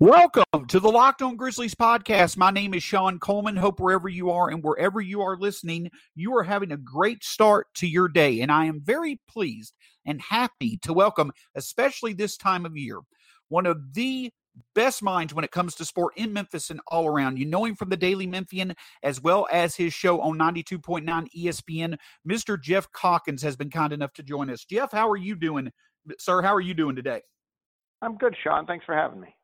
Welcome to the Locked On Grizzlies podcast. My name is Shawn Coleman. Hope wherever you are and wherever you are listening, you are having a great start to your day. And I am very pleased and happy to welcome, especially this time of year, one of the best minds when it comes to sport in Memphis and all around. You know him from the Daily Memphian as well as his show on 92.9 ESPN. Mr. Geoff Calkins has been kind enough to join us. Geoff, how are you doing, sir? How are you doing today? I'm good, Shawn. Thanks for having me.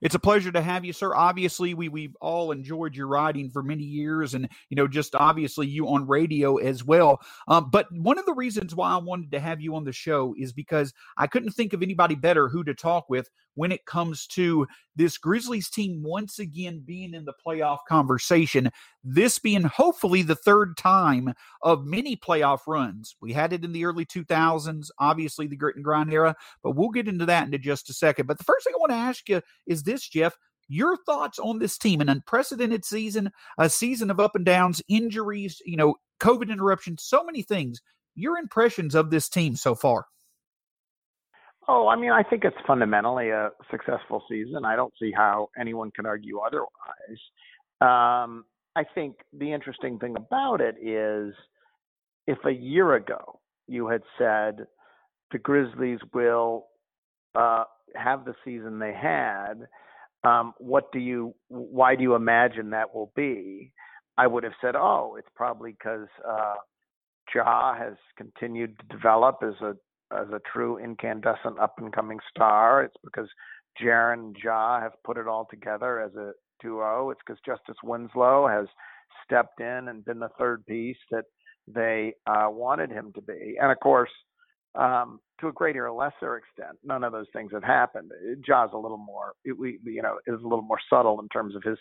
It's a pleasure to have you, sir. Obviously, we we've all enjoyed your writing for many years, and you know, just obviously you on radio as well. Um, but one of the reasons why I wanted to have you on the show is because I couldn't think of anybody better who to talk with when it comes to this Grizzlies team once again being in the playoff conversation. This being hopefully the third time of many playoff runs. We had it in the early 2000s, obviously the grit and grind era, but we'll get into that in just a second. But the first thing I want to ask you is this, Geoff. Your thoughts on this team, an unprecedented season, a season of up and downs, injuries, you know, COVID interruptions, so many things. Your impressions of this team so far? Oh, I mean, I think it's fundamentally a successful season. I don't see how anyone can argue otherwise. Um, I think the interesting thing about it is if a year ago you had said the Grizzlies will uh, have the season they had, um, what do you, why do you imagine that will be? I would have said, oh, it's probably because uh, Ja has continued to develop as a as a true incandescent up and coming star. It's because Jaren and Ja have put it all together as a duo. It's because Justice Winslow has stepped in and been the third piece that they uh, wanted him to be. And of course, um, to a greater or lesser extent, none of those things have happened. Ja's a little more, it, we, you know, is a little more subtle in terms of his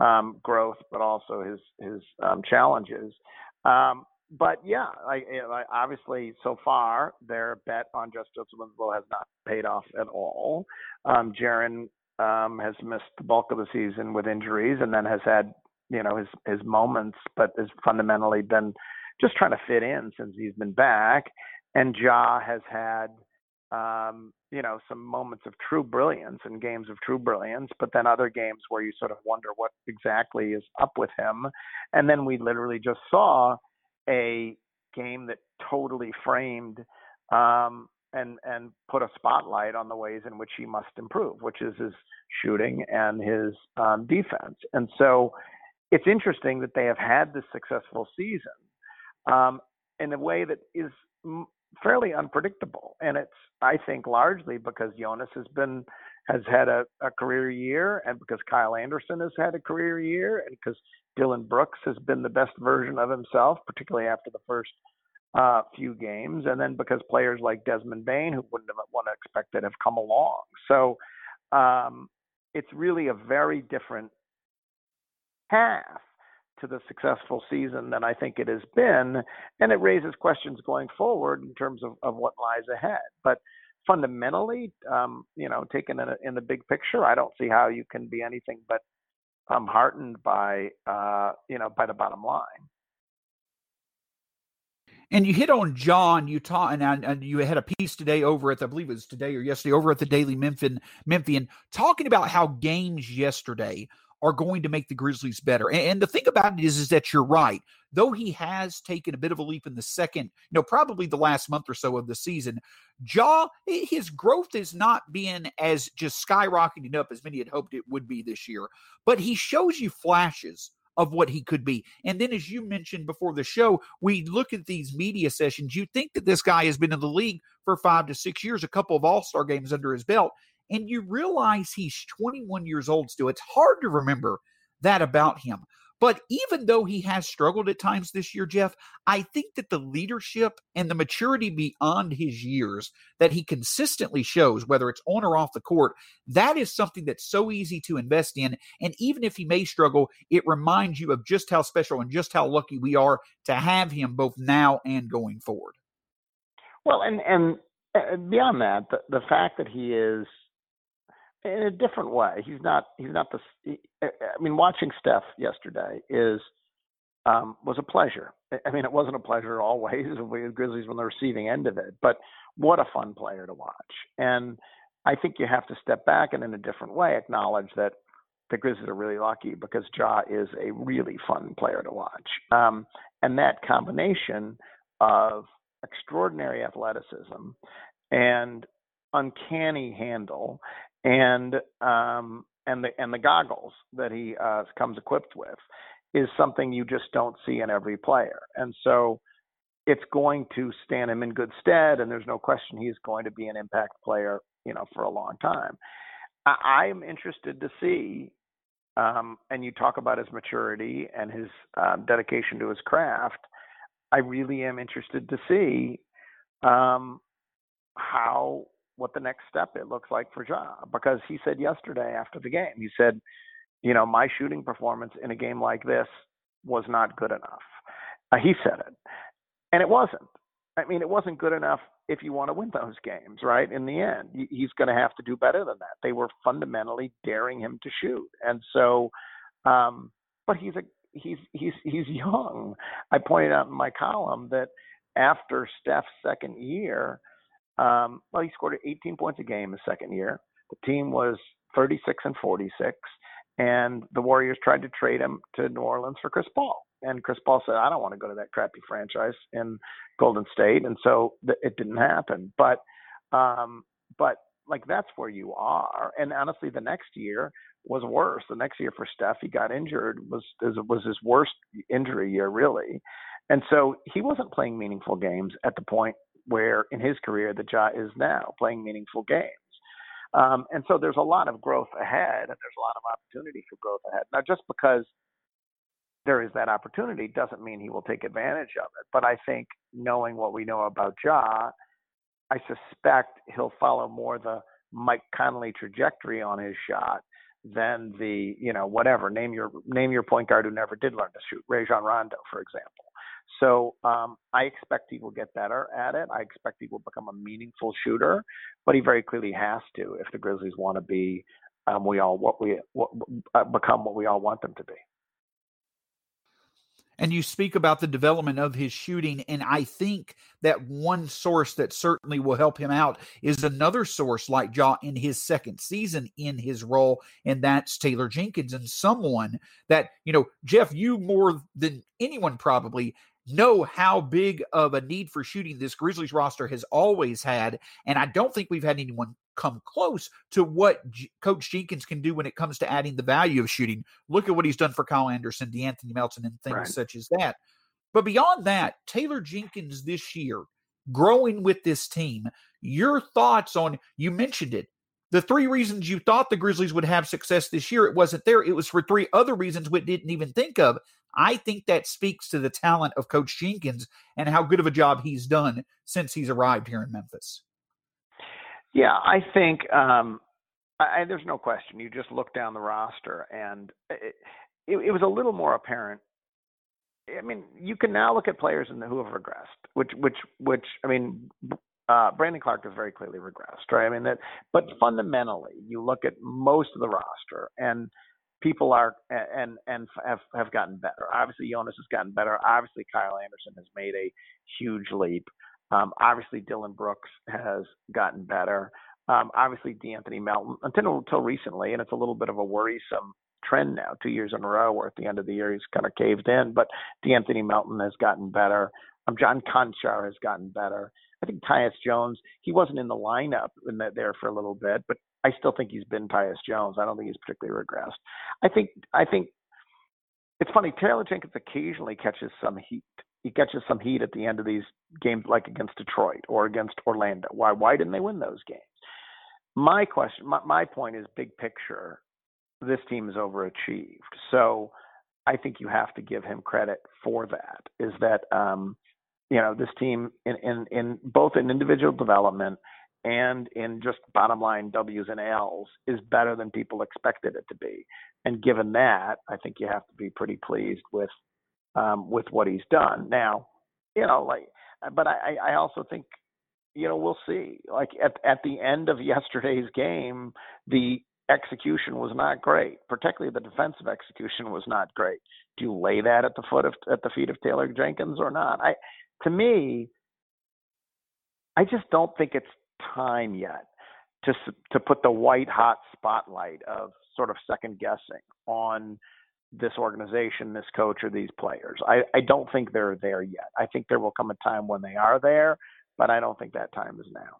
um, growth, but also his his um, challenges. Um, but yeah, I, I, obviously so far their bet on Justice Winslow has not paid off at all. Um, Jaren um, has missed the bulk of the season with injuries, and then has had you know his his moments, but has fundamentally been just trying to fit in since he's been back. And Ja has had um, you know some moments of true brilliance and games of true brilliance, but then other games where you sort of wonder what exactly is up with him. And then we literally just saw a game that totally framed um, and and put a spotlight on the ways in which he must improve, which is his shooting and his um, defense. And so it's interesting that they have had this successful season um, in a way that is fairly unpredictable. And it's I think largely because Jonas has been has had a, a career year, and because Kyle Anderson has had a career year, and because Dillon Brooks has been the best version of himself, particularly after the first uh, few games, and then because players like Desmond Bane, who wouldn't have want to expect have come along. So um, it's really a very different path to the successful season than I think it has been, and it raises questions going forward in terms of, of what lies ahead. But fundamentally, um, you know, taken in, a, in the big picture, I don't see how you can be anything but um, heartened by, uh, you know, by the bottom line. And you hit on John Utah, and, and you had a piece today over at, the, I believe it was today or yesterday, over at the Daily Memphian, Memphian, talking about how games yesterday are going to make the Grizzlies better. And, and, the thing about it is, is that you're right. Though he has taken a bit of a leap in the second, you know, probably the last month or so of the season, Ja, his growth is not being as just skyrocketing up as many had hoped it would be this year. But he shows you flashes of what he could be. And then, as you mentioned before the show, we look at these media sessions. You think that this guy has been in the league for five to six years, a couple of all star games under his belt and you realize he's 21 years old still. It's hard to remember that about him. But even though he has struggled at times this year, Geoff, I think that the leadership and the maturity beyond his years that he consistently shows, whether it's on or off the court, that is something that's so easy to invest in. And even if he may struggle, it reminds you of just how special and just how lucky we are to have him both now and going forward. Well, and and uh, beyond that, the, the fact that he is in a different way. He's not. He's not the. I mean, watching Steph yesterday is um, was a pleasure. I mean, it wasn't a pleasure always. We Grizzlies on the receiving end of it, but what a fun player to watch. And I think you have to step back and in a different way acknowledge that the Grizzlies are really lucky because Ja is a really fun player to watch. Um, and that combination of extraordinary athleticism and uncanny handle and um, and the and the goggles that he uh, comes equipped with is something you just don't see in every player. And so it's going to stand him in good stead, and there's no question he's going to be an impact player, you know, for a long time. I, am interested to see, um, and you talk about his maturity and his um, dedication to his craft. I really am interested to see um, how what the next step it looks like for Ja because he said yesterday after the game, he said, you know, my shooting performance in a game like this was not good enough. Uh, he said it, and it wasn't. I mean, it wasn't good enough if you want to win those games, right? In the end, he's going to have to do better than that. They were fundamentally daring him to shoot, and so, um, but he's a he's he's he's young. I pointed out in my column that after Steph's second year, um, well, he scored 18 points a game his second year. The team was 36 and 46, and the Warriors tried to trade him to New Orleans for Chris Paul. And Chris Paul said, "I don't want to go to that crappy franchise in Golden State," and so th- it didn't happen. But, um, but like that's where you are. And honestly, the next year was worse. The next year for Steph, he got injured was was his worst injury year really, and so he wasn't playing meaningful games at the point where in his career the Ja is now playing meaningful games. Um, and so there's a lot of growth ahead, and there's a lot of opportunity for growth ahead. Now, just because there is that opportunity doesn't mean he will take advantage of it. But I think knowing what we know about Ja, I suspect he'll follow more the Mike Conley trajectory on his shot than the you know whatever name your name your point guard who never did learn to shoot Rajon Rondo for example. So um, I expect he will get better at it. I expect he will become a meaningful shooter, but he very clearly has to if the Grizzlies want to be um, we all what we what, uh, become what we all want them to be. And you speak about the development of his shooting, and I think that one source that certainly will help him out is another source like Ja in his second season in his role, and that's Taylor Jenkins, and someone that you know, Geoff, you more than anyone probably know how big of a need for shooting this Grizzlies roster has always had. And I don't think we've had anyone come close to what G- Coach Jenkins can do when it comes to adding the value of shooting. Look at what he's done for Kyle Anderson, De'Anthony Melton, and things right. such as that. But beyond that, Taylor Jenkins this year, growing with this team, your thoughts on, you mentioned it, the three reasons you thought the Grizzlies would have success this year, it wasn't there. It was for three other reasons we didn't even think of. I think that speaks to the talent of Coach Jenkins and how good of a job he's done since he's arrived here in Memphis. Yeah, I think um, I, there's no question. You just look down the roster, and it, it, it was a little more apparent. I mean, you can now look at players the, who have regressed, which, which, which, I mean, uh, Brandon Clarke has very clearly regressed, right? I mean that, but fundamentally, you look at most of the roster, and people are and and have have gotten better. Obviously, Jonas has gotten better. Obviously, Kyle Anderson has made a huge leap. Um, obviously, Dillon Brooks has gotten better. Um, obviously, De'Anthony Melton until until recently, and it's a little bit of a worrisome trend now, two years in a row, where at the end of the year he's kind of caved in. But De'Anthony Melton has gotten better. Um, John Konchar has gotten better. I think Tyus Jones, he wasn't in the lineup in there for a little bit, but I still think he's been Tyus Jones. I don't think he's particularly regressed. I think I think it's funny. Taylor Jenkins occasionally catches some heat. He catches some heat at the end of these games, like against Detroit or against Orlando. Why? Why didn't they win those games? My question, my, my point is, big picture, this team is overachieved. So I think you have to give him credit for that. Is that um, you know this team in in, in both in individual development and in just bottom line W's and L's is better than people expected it to be. And given that, I think you have to be pretty pleased with um, with what he's done. Now, you know, like, but I, I also think, you know, we'll see. Like at at the end of yesterday's game, the execution was not great. Particularly the defensive execution was not great. Do you lay that at the foot of at the feet of Taylor Jenkins or not? I, to me, I just don't think it's time yet to to put the white hot spotlight of sort of second guessing on this organization, this coach, or these players. I, I don't think they're there yet. I think there will come a time when they are there, but I don't think that time is now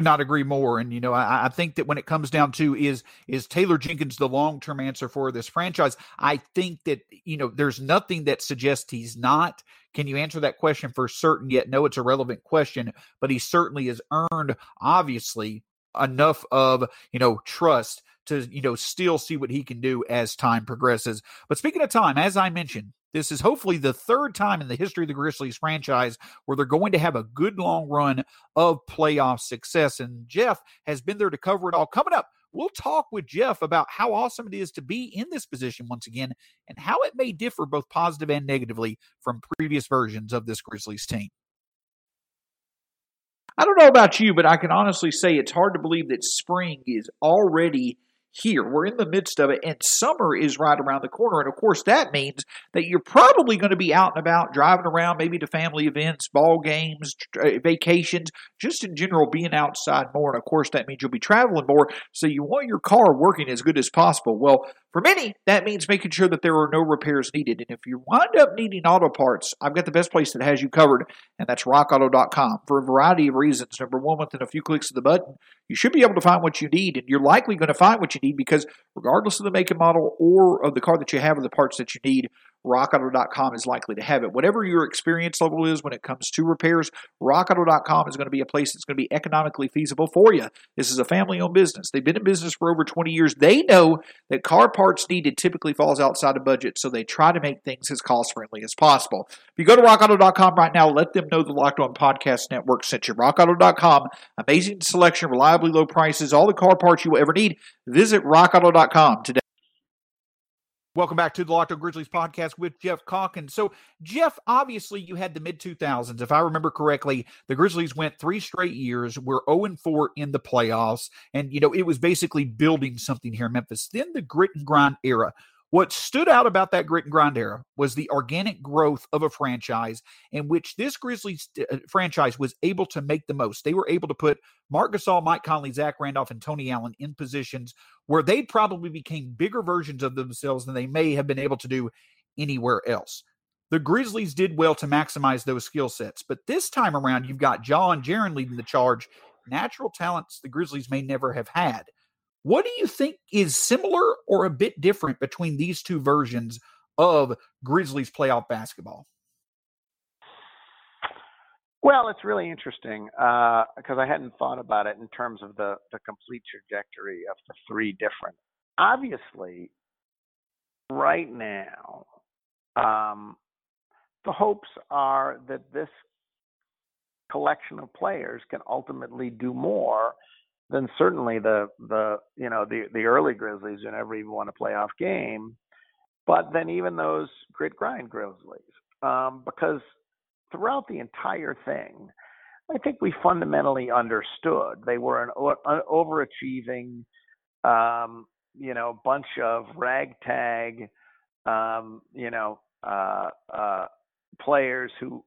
could not agree more. And you know, I, I, think that when it comes down to is is Taylor Jenkins the long term answer for this franchise, I think that you know there's nothing that suggests he's not. Can you answer that question for certain? Yet, no, it's a relevant question, but he certainly has earned obviously enough of you know trust to you know still see what he can do as time progresses. But speaking of time, as I mentioned, this is hopefully the third time in the history of the Grizzlies franchise where they're going to have a good long run of playoff success. And Geoff has been there to cover it all. Coming up, we'll talk with Geoff about how awesome it is to be in this position once again and how it may differ both positive and negatively from previous versions of this Grizzlies team. I don't know about you, but I can honestly say it's hard to believe that spring is already here. We're in the midst of it, and summer is right around the corner. And of course, that means that you're probably going to be out and about, driving around, maybe to family events, ball games, uh, vacations, just in general, being outside more. And of course, that means you'll be traveling more. So you want your car working as good as possible. Well, for many, that means making sure that there are no repairs needed. And if you wind up needing auto parts, I've got the best place that has you covered, and that's rockauto.com. For a variety of reasons. Number one, within a few clicks of the button, you should be able to find what you need, and you're likely going to find what you need because regardless of the make and model or of the car that you have or the parts that you need, rockauto.com is likely to have it. Whatever your experience level is when it comes to repairs, rockauto.com is going to be a place that's going to be economically feasible for you. This is a family owned business. They've been in business for over 20 years. They know that car parts needed typically falls outside of budget, so they try to make things as cost friendly as possible. If you go to rockauto.com right now, let them know the Locked On Podcast Network sent you. Rockauto.com, amazing selection, reliably low prices, all the car parts you will ever need. Visit rockauto.com today. Welcome back to the Locked On Grizzlies podcast with Geoff Calkins. So, Geoff, obviously, you had the mid 2000s. If I remember correctly, the Grizzlies went three straight years. We're 0 4 in the playoffs. And, you know, it was basically building something here in Memphis. Then the grit and grind era. What stood out about that grit and grind era was the organic growth of a franchise in which this Grizzlies uh, franchise was able to make the most. They were able to put Marc Gasol, Mike Conley, Zach Randolph, and Tony Allen in positions where they probably became bigger versions of themselves than they may have been able to do anywhere else. The Grizzlies did well to maximize those skill sets, but this time around, you've got Ja and Jaren leading the charge. Natural talents the Grizzlies may never have had. What do you think is similar or a bit different between these two versions of Grizzlies playoff basketball? Well, it's really interesting because uh, I hadn't thought about it in terms of the, the complete trajectory of the three different. Obviously, right now, um, the hopes are that this collection of players can ultimately do more than certainly the the you know the the early Grizzlies who never even won a playoff game, but then even those grit grind Grizzlies, um, because throughout the entire thing, I think we fundamentally understood they were an, an overachieving, um, you know, bunch of ragtag, um, you know, uh, uh, players who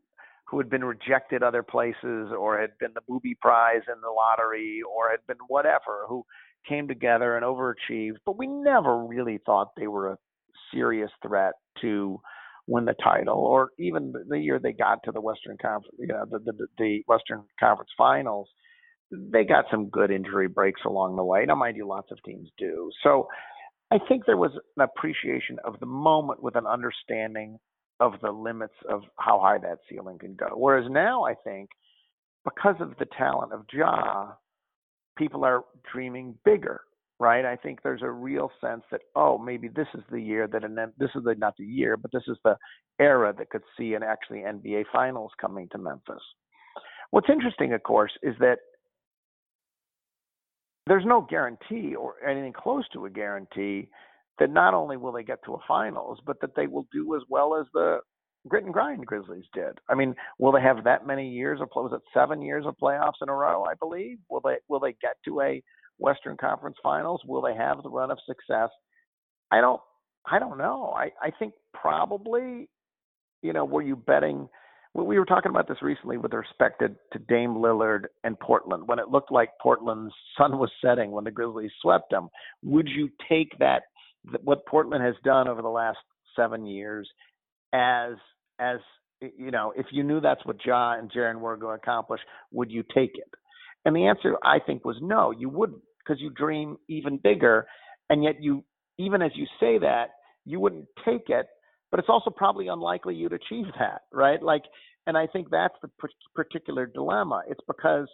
who had been rejected other places or had been the booby prize in the lottery or had been whatever who came together and overachieved. But we never really thought they were a serious threat to win the title or even the year they got to the western conference you know the the, the western conference finals they got some good injury breaks along the way. Now mind you lots of teams do. So i think there was an appreciation of the moment with an understanding of the limits of how high that ceiling can go. Whereas now, I think, because of the talent of Ja, people are dreaming bigger, right? I think there's a real sense that oh, maybe this is the year that, and this is the not the year, but this is the era that could see an actually NBA Finals coming to Memphis. What's interesting, of course, is that there's no guarantee or anything close to a guarantee that not only will they get to a finals, but that they will do as well as the grit and grind Grizzlies did. I mean, will they have that many years of was it seven years of playoffs in a row? I believe. Will they will they get to a Western Conference Finals? Will they have the run of success? I don't. I don't know. I I think probably. You know, were you betting? we were talking about this recently with respect to, to Dame Lillard and Portland. When it looked like Portland's sun was setting when the Grizzlies swept them, would you take that what Portland has done over the last seven years as as you know, if you knew that's what Ja and Jaren were going to accomplish, would you take it? And the answer I think was no, you wouldn't, because you dream even bigger, and yet you even as you say that, you wouldn't take it but it's also probably unlikely you'd achieve that, right? Like, and I think that's the particular dilemma. It's because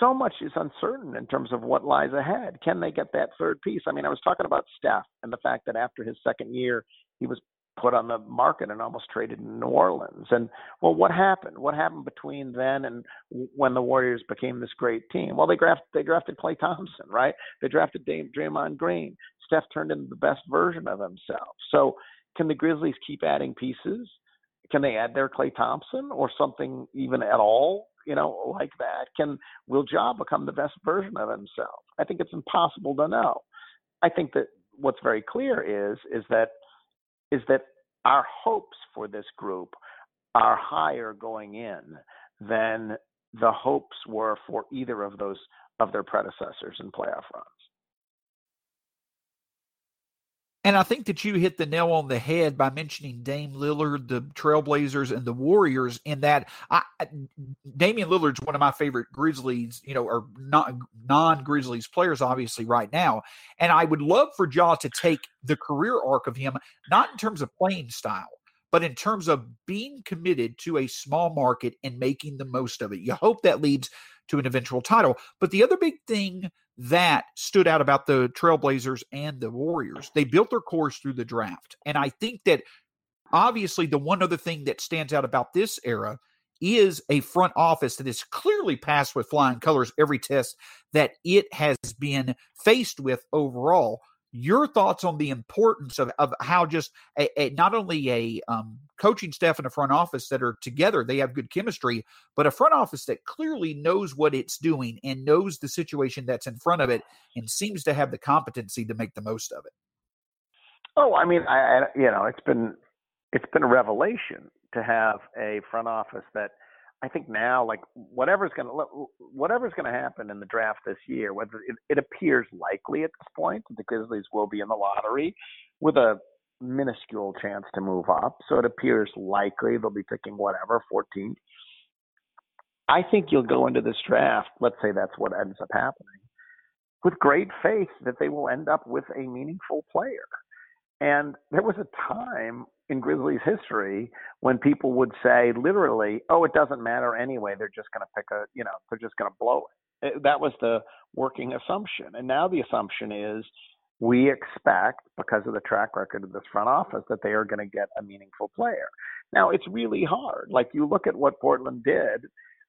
so much is uncertain in terms of what lies ahead. Can they get that third piece? I mean, I was talking about Steph and the fact that after his second year, he was put on the market and almost traded in New Orleans. And well, what happened? What happened between then and when the Warriors became this great team? Well, they drafted they drafted Klay Thompson, right? They drafted Dame, Draymond Green. Steph turned into the best version of himself. So can the Grizzlies keep adding pieces? Can they add their Klay Thompson or something even at all, you know, like that? Can Will Ja become the best version of himself? I think it's impossible to know. I think that what's very clear is is that is that our hopes for this group are higher going in than the hopes were for either of those of their predecessors in playoff runs. And I think that you hit the nail on the head by mentioning Dame Lillard, the Trailblazers, and the Warriors. In that, I, Damian Lillard's one of my favorite Grizzlies, you know, or non Grizzlies players, obviously, right now. And I would love for Ja to take the career arc of him, not in terms of playing style, but in terms of being committed to a small market and making the most of it. You hope that leads to an eventual title. But the other big thing that stood out about the Trailblazers and the Warriors. They built their cores through the draft. And I think that obviously the one other thing that stands out about this era is a front office that is clearly passed with flying colors every test that it has been faced with overall your thoughts on the importance of, of how just a, a not only a um, coaching staff and a front office that are together, they have good chemistry, but a front office that clearly knows what it's doing and knows the situation that's in front of it and seems to have the competency to make the most of it. Oh, I mean, I, I you know, it's been it's been a revelation to have a front office that – I think now, like whatever's going to whatever's to happen in the draft this year, whether it, it appears likely at this point that the Grizzlies will be in the lottery with a minuscule chance to move up, so it appears likely they'll be picking whatever 14th. I think you'll go into this draft. Let's say that's what ends up happening, with great faith that they will end up with a meaningful player. And there was a time in Grizzlies history when people would say literally, "Oh, it doesn't matter anyway. They're just going to pick a, you know, they're just going to blow it. it." That was the working assumption, and now the assumption is we expect because of the track record of this front office that they are going to get a meaningful player. Now it's really hard. Like you look at what Portland did.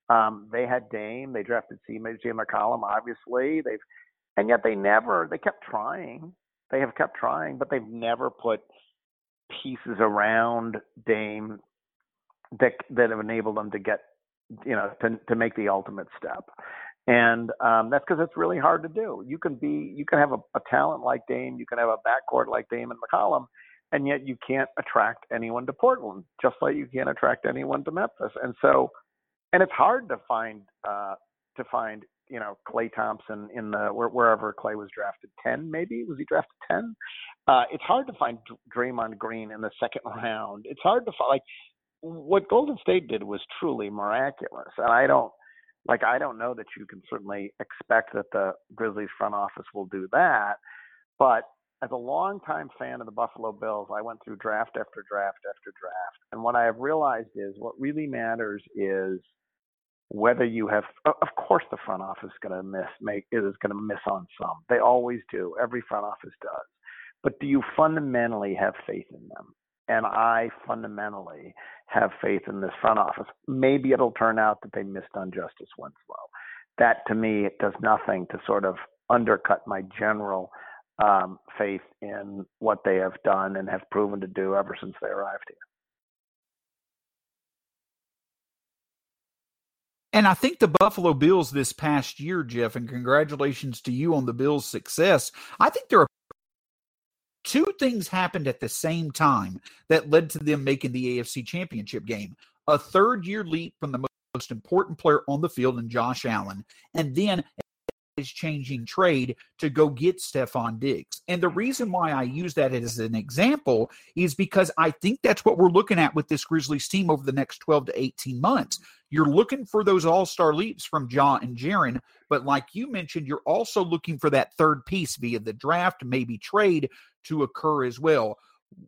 Um, they had Dame. They drafted C.J. McCollum. Obviously, they've, and yet they never. They kept trying. They have kept trying, but they've never put pieces around Dame that that have enabled them to get you know to to make the ultimate step. And um, that's because it's really hard to do. You can be, you can have a, a talent like Dame, you can have a backcourt like Dame and McCollum, and yet you can't attract anyone to Portland, just like you can't attract anyone to Memphis. And so, and it's hard to find uh, to find you know Klay Thompson in the wherever Klay was drafted, ten maybe was he drafted ten? Uh, it's hard to find Draymond Green in the second round. It's hard to find like what Golden State did was truly miraculous, and I don't like I don't know that you can certainly expect that the Grizzlies front office will do that, but as a longtime fan of the Buffalo Bills, I went through draft after draft after draft, and what I have realized is what really matters is whether you have of course the front office is going to miss make is going to miss on some. They always do. Every front office does. But do you fundamentally have faith in them? And i fundamentally have faith in this front office. Maybe it'll turn out that they missed on justice winslow. That to me it does nothing to sort of undercut my general um, faith in what they have done and have proven to do ever since they arrived here And I think the Buffalo Bills this past year, Geoff, and congratulations to you on the Bills' success. I think there are two things happened at the same time that led to them making the AFC championship game. a third year leap from the most important player on the field in Josh Allen, and then is changing trade to go get Stefon Diggs. And the reason why I use that as an example is because I think that's what we're looking at with this Grizzlies team over the next 12 to 18 months. You're looking for those all star leaps from Ja and Jaren, but like you mentioned, you're also looking for that third piece via the draft, maybe trade to occur as well.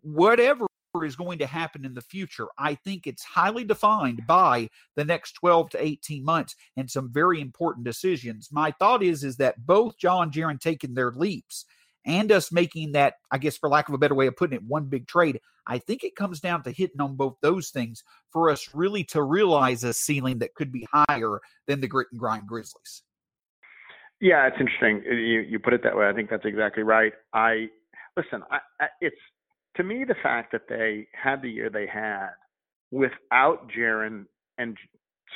Whatever is going to happen in the future. I think it's highly defined by the next 12 to 18 months and some very important decisions. My thought is is that both John Jaren taking their leaps and us making that, I guess for lack of a better way of putting it, one big trade, I think it comes down to hitting on both those things for us really to realize a ceiling that could be higher than the grit and grind Grizzlies. Yeah, it's interesting. You you put it that way. I think that's exactly right. I listen. I, I, it's to me, the fact that they had the year they had without Jaren and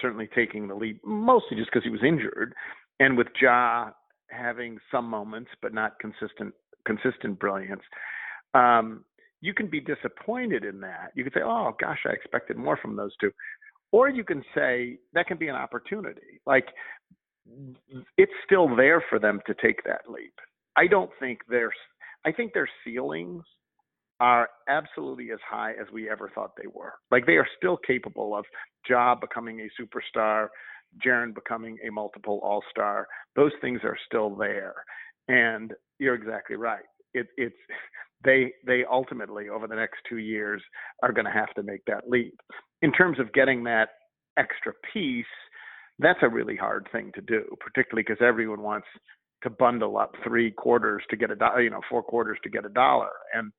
certainly taking the lead, mostly just because he was injured, and with Ja having some moments but not consistent consistent brilliance. Um, you can be disappointed in that. You can say, "Oh gosh, I expected more from those two. or you can say that can be an opportunity. Like it's still there for them to take that leap. I don't think there's. I think their ceilings are absolutely as high as we ever thought they were. Like they are still capable of Ja becoming a superstar, Jaren becoming a multiple all star. Those things are still there. And you're exactly right. It, it's they they ultimately over the next two years are going to have to make that leap. In terms of getting that extra piece, that's a really hard thing to do, particularly because everyone wants to bundle up three quarters to get a dollar, you know, four quarters to get a dollar, and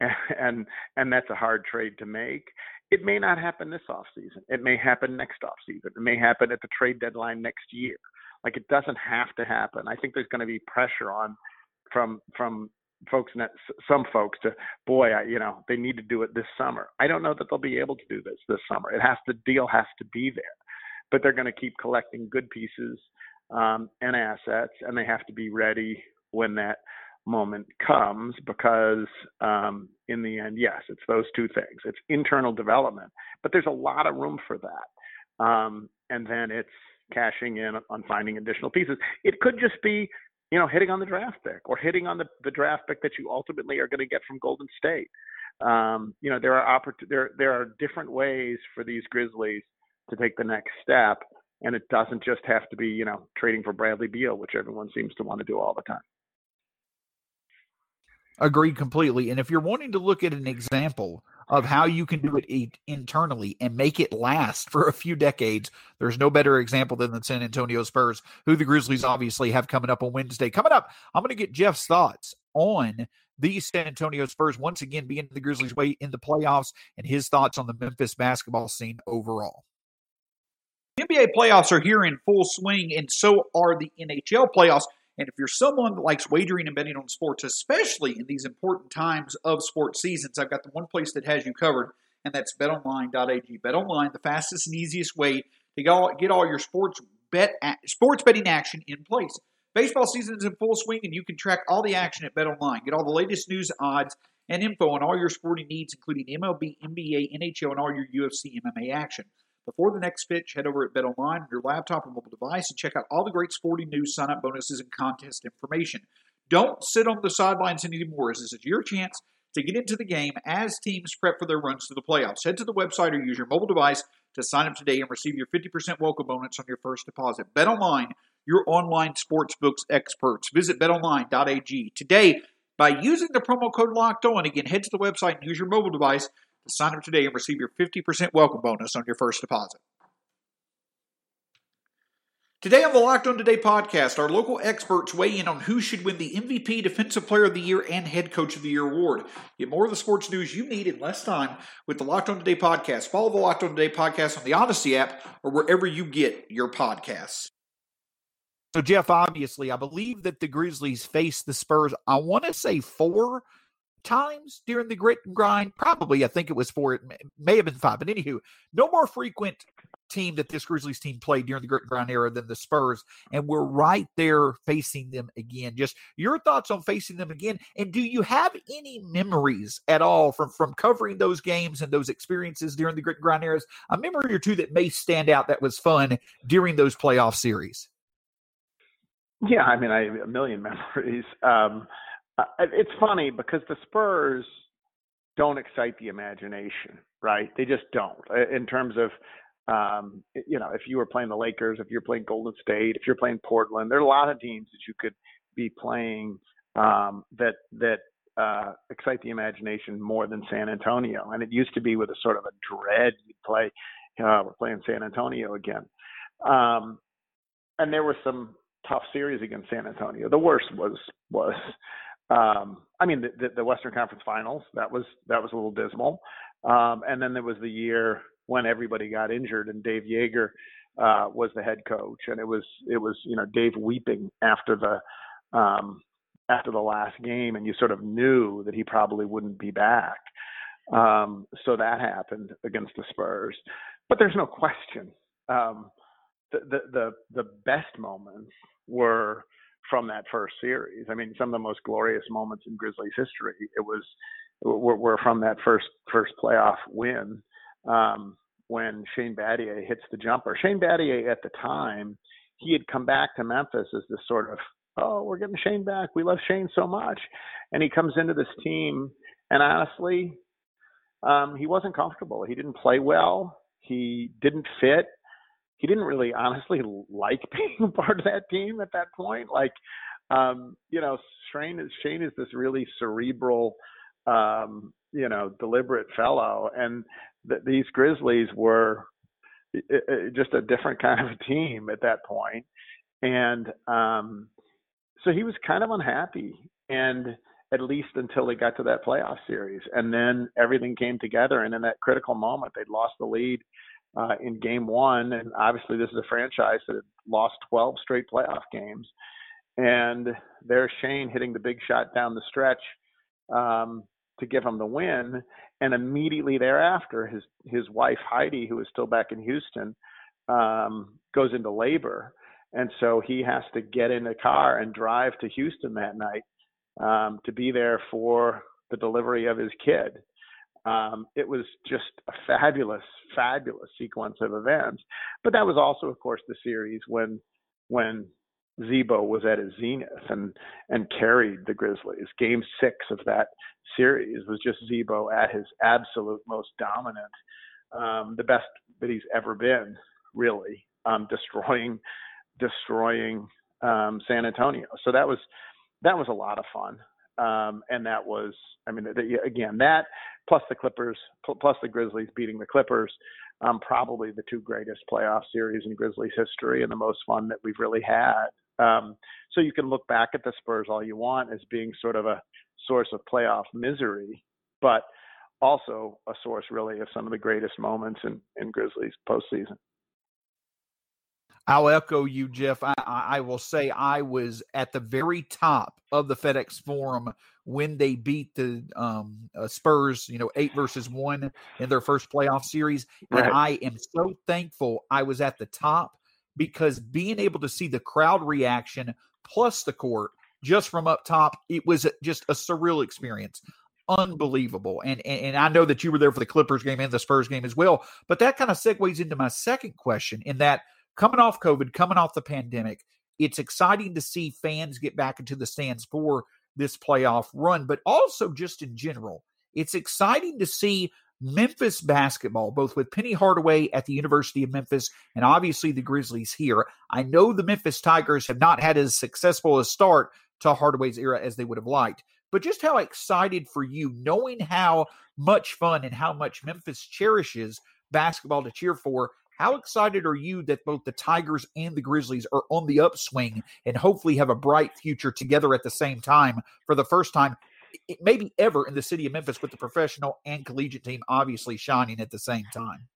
and and that's a hard trade to make. It may not happen this off season. It may happen next off season. It may happen at the trade deadline next year. Like it doesn't have to happen. I think there's going to be pressure on from from folks some folks to boy I, you know they need to do it this summer i don't know that they'll be able to do this this summer it has to deal has to be there but they're going to keep collecting good pieces um, and assets and they have to be ready when that moment comes because um, in the end, yes, it's those two things. It's internal development, but there's a lot of room for that. Um, and then it's cashing in on finding additional pieces. It could just be, you know, hitting on the draft pick or hitting on the, the draft pick that you ultimately are going to get from Golden State. Um, you know, there are oppor- there there are different ways for these Grizzlies to take the next step, and it doesn't just have to be, you know, trading for Bradley Beal, which everyone seems to want to do all the time. Agreed completely. And if you're wanting to look at an example of how you can do it internally and make it last for a few decades, there's no better example than the San Antonio Spurs, who the Grizzlies obviously have coming up on Wednesday. Coming up, I'm going to get Geoff's thoughts on the San Antonio Spurs once again being the Grizzlies' way in the playoffs and his thoughts on the Memphis basketball scene overall. The NBA playoffs are here in full swing, and so are the NHL playoffs. And if you're someone that likes wagering and betting on sports, especially in these important times of sports seasons, I've got the one place that has you covered, and that's betonline.ag. BetOnline, the fastest and easiest way to get all your sports bet sports betting action in place. Baseball season is in full swing, and you can track all the action at BetOnline. Get all the latest news, odds, and info on all your sporting needs, including MLB, NBA, NHL, and all your UFC MMA action. Before the next pitch, head over at BetOnline on your laptop or mobile device and check out all the great sporting news, sign-up bonuses, and contest information. Don't sit on the sidelines anymore, as this is your chance to get into the game as teams prep for their runs to the playoffs. Head to the website or use your mobile device to sign up today and receive your 50% welcome bonus on your first deposit. BetOnline, your online sportsbooks experts. Visit betonline.ag today by using the promo code Locked On. Again, head to the website and use your mobile device Sign up today and receive your 50% welcome bonus on your first deposit. Today on the Locked On Today podcast, our local experts weigh in on who should win the MVP, Defensive Player of the Year, and Head Coach of the Year award. Get more of the sports news you need in less time with the Locked On Today podcast. Follow the Locked On Today podcast on the Odyssey app or wherever you get your podcasts. So, Geoff, obviously, I believe that the Grizzlies face the Spurs, I want to say four times during the grit and grind. Probably, I think it was four. It may have been five, but anywho, no more frequent team that this Grizzlies team played during the grit and grind era than the Spurs, and we're right there facing them again. Just your thoughts on facing them again, and do you have any memories at all from from covering those games and those experiences during the grit and grind eras? A memory or two that may stand out that was fun during those playoff series. Yeah, I mean, I have a million memories. Um, it's funny because the Spurs don't excite the imagination, right? They just don't. In terms of um, you know, if you were playing the Lakers, if you're playing Golden State, if you're playing Portland, there are a lot of teams that you could be playing um, that that uh, excite the imagination more than San Antonio. And it used to be with a sort of a dread you'd play. Uh, we're playing San Antonio again, um, and there were some tough series against San Antonio. The worst was was um, I mean the, the, Western Conference Finals. That was that was a little dismal. Um, and then there was the year when everybody got injured and Dave Joerger uh, was the head coach, and it was it was you know Dave weeping after the um, after the last game, and you sort of knew that he probably wouldn't be back. Um, so that happened against the Spurs, but there's no question um, the, the the the best moments were from that first series. I mean, some of the most glorious moments in Grizzlies history. It was were, were from that first first playoff win um, when Shane Battier hits the jumper. Shane Battier at the time, he had come back to Memphis as this sort of, oh, we're getting Shane back. We love Shane so much. And he comes into this team, and honestly, um, he wasn't comfortable. He didn't play well. He didn't fit. He didn't really, honestly, like being part of that team at that point. Like, um, you know, Shane is Shane is this really cerebral, um, you know, deliberate fellow, and th- these Grizzlies were just a different kind of a team at that point, and um, so he was kind of unhappy, and at least until they got to that playoff series, and then everything came together, and in that critical moment, they'd lost the lead. Uh, in game one, and obviously this is a franchise that had lost 12 straight playoff games, and there's Shane hitting the big shot down the stretch um, to give him the win. And immediately thereafter, his his wife Heidi, who is still back in Houston, um, goes into labor, and so he has to get in a car and drive to Houston that night um, to be there for the delivery of his kid. Um, it was just a fabulous, fabulous sequence of events. But that was also, of course, the series when when Z-Bo was at his zenith and and carried the Grizzlies. Game six of that series was just Z-Bo at his absolute most dominant, um, the best that he's ever been, really, um, destroying destroying um, San Antonio. So that was that was a lot of fun. Um, and that was, I mean, the, again, that plus the Clippers, plus the Grizzlies beating the Clippers, um, probably the two greatest playoff series in Grizzlies history and the most fun that we've really had. Um, so you can look back at the Spurs all you want as being sort of a source of playoff misery, but also a source really of some of the greatest moments in, in Grizzlies postseason. I'll echo you, Geoff. I, I, will say I was at the very top of the FedEx Forum when they beat the um, uh, Spurs, you know, eight versus one in their first playoff series. Right. And I am so thankful I was at the top because being able to see the crowd reaction plus the court just from up top, it was just a surreal experience. Unbelievable. And, and, and I know that you were there for the Clippers game and the Spurs game as well. But that kind of segues into my second question in that coming off COVID, coming off the pandemic, it's exciting to see fans get back into the stands for this playoff run, but also just in general. It's exciting to see Memphis basketball, both with Penny Hardaway at the University of Memphis and obviously the Grizzlies here. I know the Memphis Tigers have not had as successful a start to Hardaway's era as they would have liked, but just how excited for you, knowing how much fun and how much Memphis cherishes basketball to cheer for. How excited are you that both the Tigers and the Grizzlies are on the upswing and hopefully have a bright future together at the same time for the first time maybe ever in the city of Memphis with the professional and collegiate team obviously shining at the same time.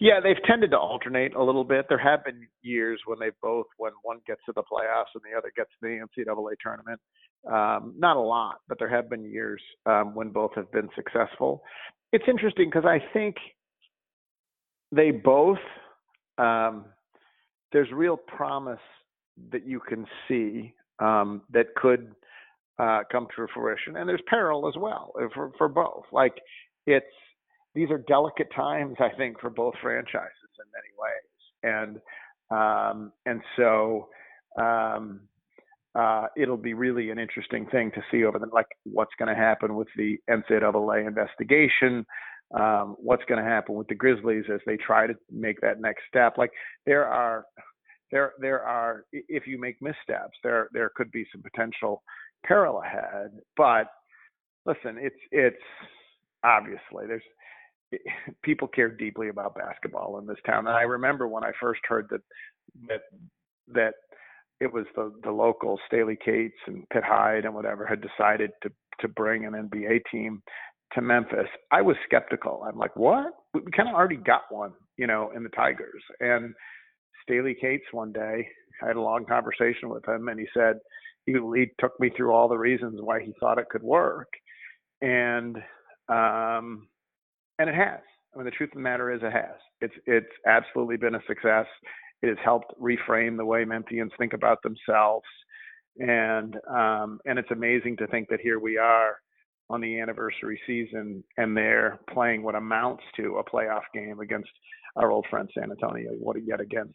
Yeah, they've tended to alternate a little bit. There have been years when they both, when one gets to the playoffs and the other gets to the NCAA tournament. Um, not a lot, but there have been years um, when both have been successful. It's interesting because I think they both, um, there's real promise that you can see um, that could uh, come to fruition, and there's peril as well uh, for for both. Like it's these are delicate times, I think, for both franchises in many ways, and um, and so um, uh, it'll be really an interesting thing to see over the like what's going to happen with the NCAA investigation. Um, what's going to happen with the Grizzlies as they try to make that next step? Like there are, there there are if you make missteps, there there could be some potential peril ahead. But listen, it's it's obviously there's people care deeply about basketball in this town. And I remember when I first heard that that that it was the the local Staley Cates and Pitt Hyde and whatever had decided to to bring an NBA team to Memphis. I was skeptical. I'm like, what? We, kind of already got one, you know, in the Tigers. And Staley Cates one day, I had a long conversation with him, and he said he, he took me through all the reasons why he thought it could work, and um, and it has. I mean, the truth of the matter is, it has. It's it's absolutely been a success. It has helped reframe the way Memphians think about themselves, and um, and it's amazing to think that here we are on the anniversary season, and they're playing what amounts to a playoff game against our old friend San Antonio. What yet again?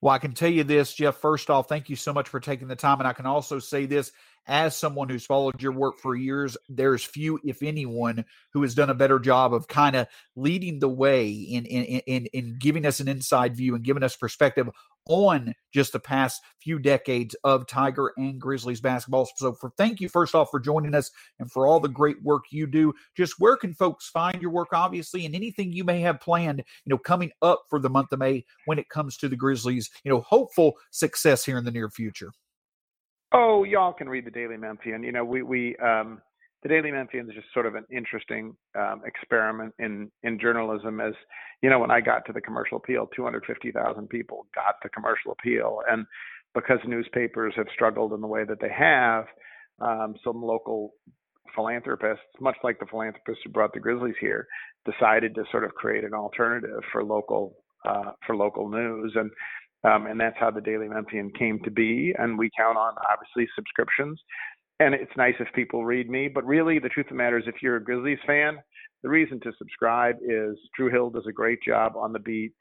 Well, I can tell you this, Geoff. First off, thank you so much for taking the time. And I can also say this as someone who's followed your work for years, there's few, if anyone, who has done a better job of kind of leading the way in, in in in giving us an inside view and giving us perspective on just the past few decades of Tiger and Grizzlies basketball. So, for thank you first off for joining us and for all the great work you do. Just where can folks find your work, obviously, and anything you may have planned, you know, coming up for the month of May when it comes to the Grizzlies, you know, hopeful success here in the near future. Oh, y'all can read the Daily Memphian. You know, we we um, the Daily Memphian is just sort of an interesting um, experiment in in journalism. As you know, when I got to the commercial appeal, 250,000 people got the commercial appeal, and because newspapers have struggled in the way that they have, um, some local philanthropists, much like the philanthropists who brought the Grizzlies here, decided to sort of create an alternative for local uh, for local news. And um, and that's how the Daily Memphian came to be. And we count on obviously subscriptions. And it's nice if people read me, but really the truth of the matter is if you're a Grizzlies fan, the reason to subscribe is Drew Hill does a great job on the beat.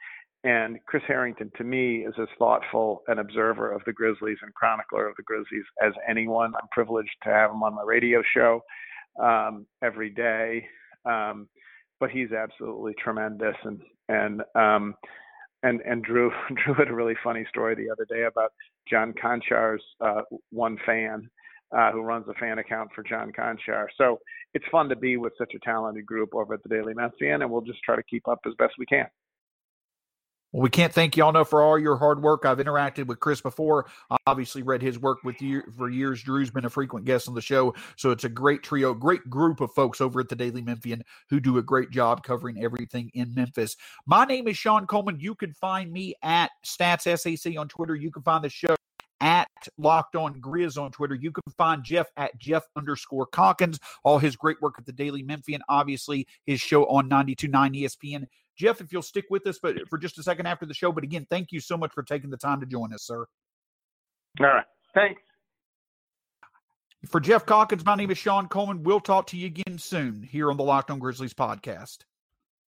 And Chris Herrington, to me, is as thoughtful an observer of the Grizzlies and chronicler of the Grizzlies as anyone. I'm privileged to have him on my radio show um, every day. Um, but he's absolutely tremendous. And, and, um, and and Drew Drew had a really funny story the other day about John Konchar's uh, one fan uh, who runs a fan account for John Konchar. So it's fun to be with such a talented group over at the Daily Memphian, and we'll just try to keep up as best we can. Well, we can't thank y'all enough for all your hard work. I've interacted with Chris before. I obviously read his work with you for years. Drew's been a frequent guest on the show. So it's a great trio, great group of folks over at the Daily Memphian who do a great job covering everything in Memphis. My name is Shawn Coleman. You can find me at Stats SAC on Twitter. You can find the show at Locked On Grizz on Twitter. You can find Geoff at Geoff underscore Calkins. All his great work at the Daily Memphian. Obviously, his show on 92.9 ESPN Geoff, if you'll stick with us but for just a second after the show. But again, thank you so much for taking the time to join us, sir. All right. Thanks. For Geoff Calkins, my name is Shawn Coleman. We'll talk to you again soon here on the Locked on Grizzlies podcast.